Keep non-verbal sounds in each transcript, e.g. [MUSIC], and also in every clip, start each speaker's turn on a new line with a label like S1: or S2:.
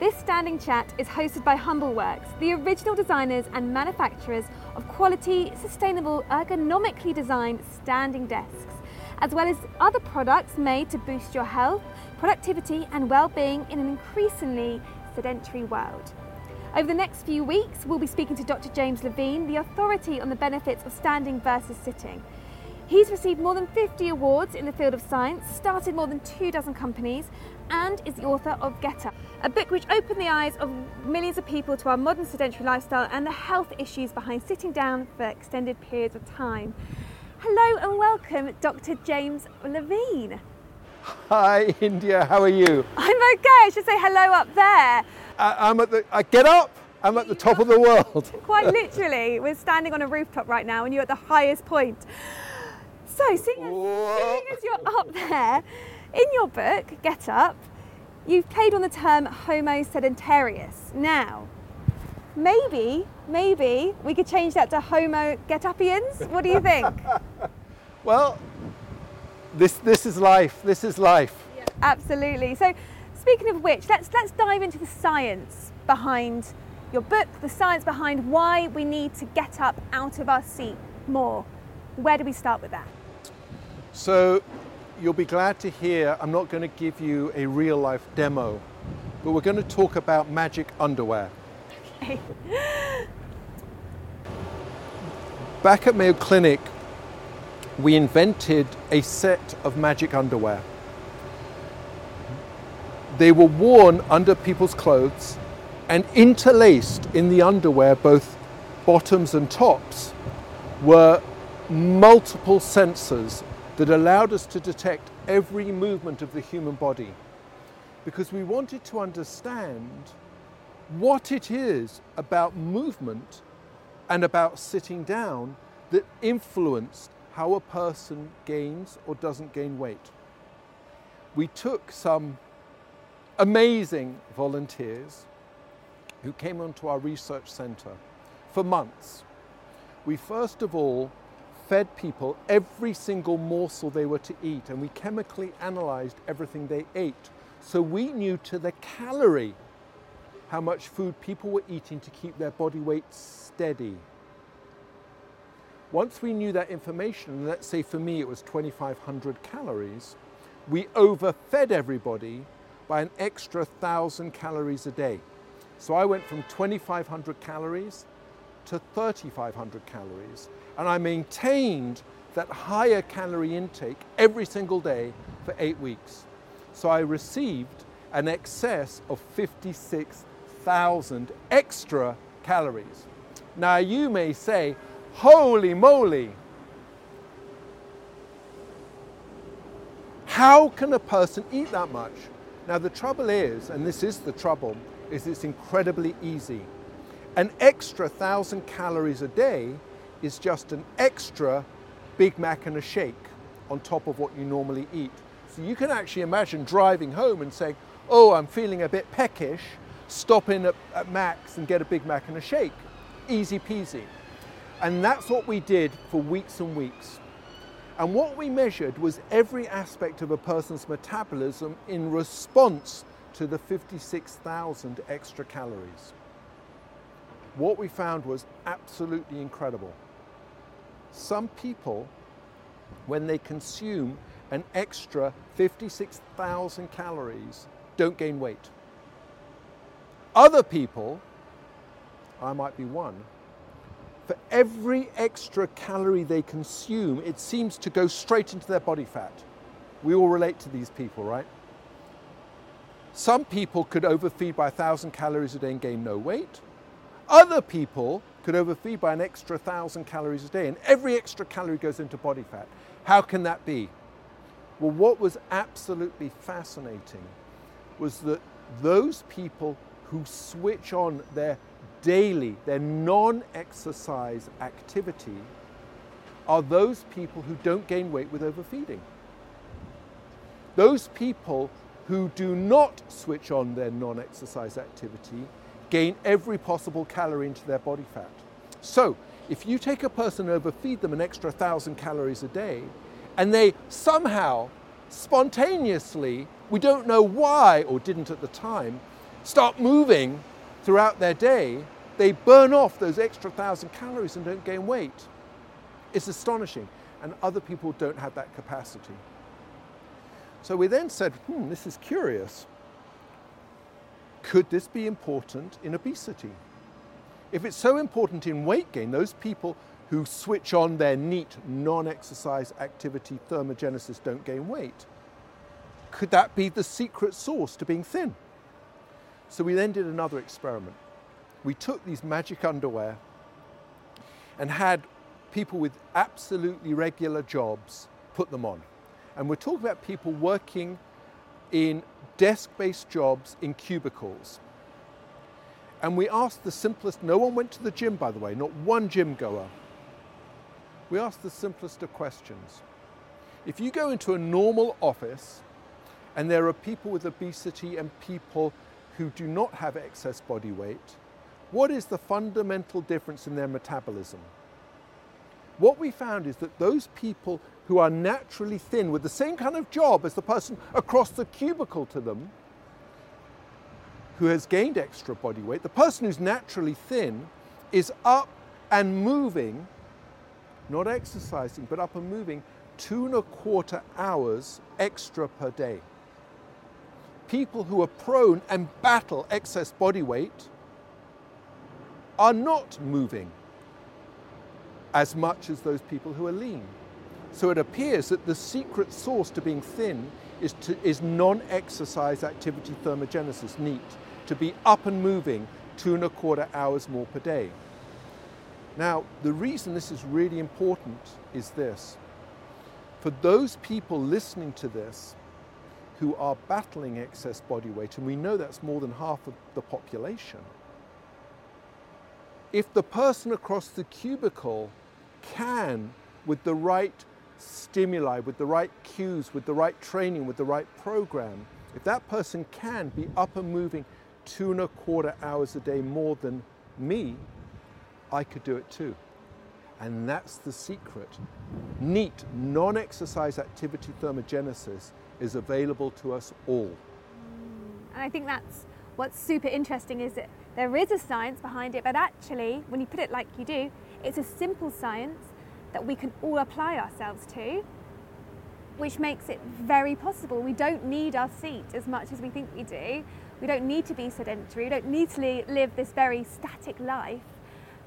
S1: This standing chat is hosted by Humbleworks, the original designers and manufacturers of quality, sustainable, ergonomically designed standing desks, as well as other products made to boost your health, productivity, and well-being in an increasingly sedentary world. Over the next few weeks, we'll be speaking to Dr. James Levine, the authority on the benefits of standing versus sitting. He's received more than 50 awards in the field of science, started more than two dozen companies, and is the author of Get Up, a book which opened the eyes of millions of people to our modern sedentary lifestyle and the health issues behind sitting down for extended periods of time. Hello and welcome, Dr. James Levine.
S2: Hi, India. How are you?
S1: I'm okay. I should say hello up there.
S2: I, am at the. I get up. I'm at the top of the world. [LAUGHS]
S1: Quite literally, we're standing on a rooftop right now, and you're at the highest point. So, seeing as, seeing as you're up there, in your book, Get Up, you've played on the term Homo sedentarius. Now, maybe, maybe we could change that to Homo getupians. What do you think? [LAUGHS]
S2: well, this, this is life. This is life.
S1: Yeah, absolutely. So, speaking of which, let's, let's dive into the science behind your book, the science behind why we need to get up out of our seat more. Where do we start with that?
S2: So you'll be glad to hear I'm not going to give you a real life demo, but we're going to talk about magic underwear. Okay. [LAUGHS] Back at Mayo Clinic, we invented a set of magic underwear. They were worn under people's clothes and interlaced in the underwear, both bottoms and tops, were multiple sensors that allowed us to detect every movement of the human body because we wanted to understand what it is about movement and about sitting down that influenced how a person gains or doesn't gain weight. We took some amazing volunteers who came onto our research center for months. We first of all fed people every single morsel they were to eat, and we chemically analyzed everything they ate. So we knew to the calorie how much food people were eating to keep their body weight steady. Once we knew that information, let's say for me it was 2,500 calories, we overfed everybody by an extra 1,000 calories a day. So I went from 2,500 calories to 3,500 calories and I maintained that higher calorie intake every single day for eight weeks. So I received an excess of 56,000 extra calories. Now you may say, holy moly, how can a person eat that much? Now the trouble is, and this is the trouble, is it's incredibly easy. An extra thousand calories a day is just an extra Big Mac and a shake on top of what you normally eat. So you can actually imagine driving home and saying, oh, I'm feeling a bit peckish, stop in at, at Mac's and get a Big Mac and a shake. Easy peasy. And that's what we did for weeks and weeks. And what we measured was every aspect of a person's metabolism in response to the 56,000 extra calories. What we found was absolutely incredible some people, when they consume an extra 56,000 calories, don't gain weight. Other people, I might be one, for every extra calorie they consume, it seems to go straight into their body fat. We all relate to these people, right? Some people could overfeed by 1,000 calories a day and gain no weight. Other people could overfeed by an extra 1,000 calories a day, and every extra calorie goes into body fat. How can that be? Well, what was absolutely fascinating was that those people who switch on their daily, their non exercise activity, are those people who don't gain weight with overfeeding. Those people who do not switch on their non exercise activity gain every possible calorie into their body fat. So, if you take a person and overfeed them an extra thousand calories a day, and they somehow, spontaneously, we don't know why or didn't at the time, start moving throughout their day, they burn off those extra thousand calories and don't gain weight. It's astonishing. And other people don't have that capacity. So we then said, hmm, this is curious. Could this be important in obesity? If it's so important in weight gain, those people who switch on their NEAT non exercise activity thermogenesis don't gain weight. Could that be the secret sauce to being thin? So we then did another experiment. We took these magic underwear and had people with absolutely regular jobs put them on. And we're talking about people working in desk based jobs in cubicles. And we asked the simplest, no one went to the gym, by the way, not one gym goer. We asked the simplest of questions. If you go into a normal office and there are people with obesity and people who do not have excess body weight, what is the fundamental difference in their metabolism? What we found is that those people who are naturally thin with the same kind of job as the person across the cubicle to them, who has gained extra body weight, the person who's naturally thin is up and moving, not exercising, but up and moving two and a quarter hours extra per day. People who are prone and battle excess body weight are not moving as much as those people who are lean. So it appears that the secret sauce to being thin is, is non exercise activity thermogenesis, NEAT to be up and moving two and a quarter hours more per day. Now, the reason this is really important is this. For those people listening to this who are battling excess body weight, and we know that's more than half of the population, if the person across the cubicle can, with the right stimuli, with the right cues, with the right training, with the right program, if that person can be up and moving two and a quarter hours a day more than me, I could do it too. And that's the secret. NEAT, non exercise activity thermogenesis, is available to us all.
S1: And I think that's what's super interesting is that there is a science behind it, but actually, when you put it like you do, it's a simple science that we can all apply ourselves to, which makes it very possible. We don't need our seat as much as we think we do. We don't need to be sedentary. We don't need to live this very static life.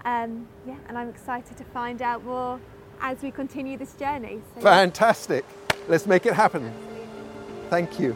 S1: Um, yeah, and I'm excited to find out more as we continue this journey.
S2: So, Fantastic. Let's make it happen. Thank you.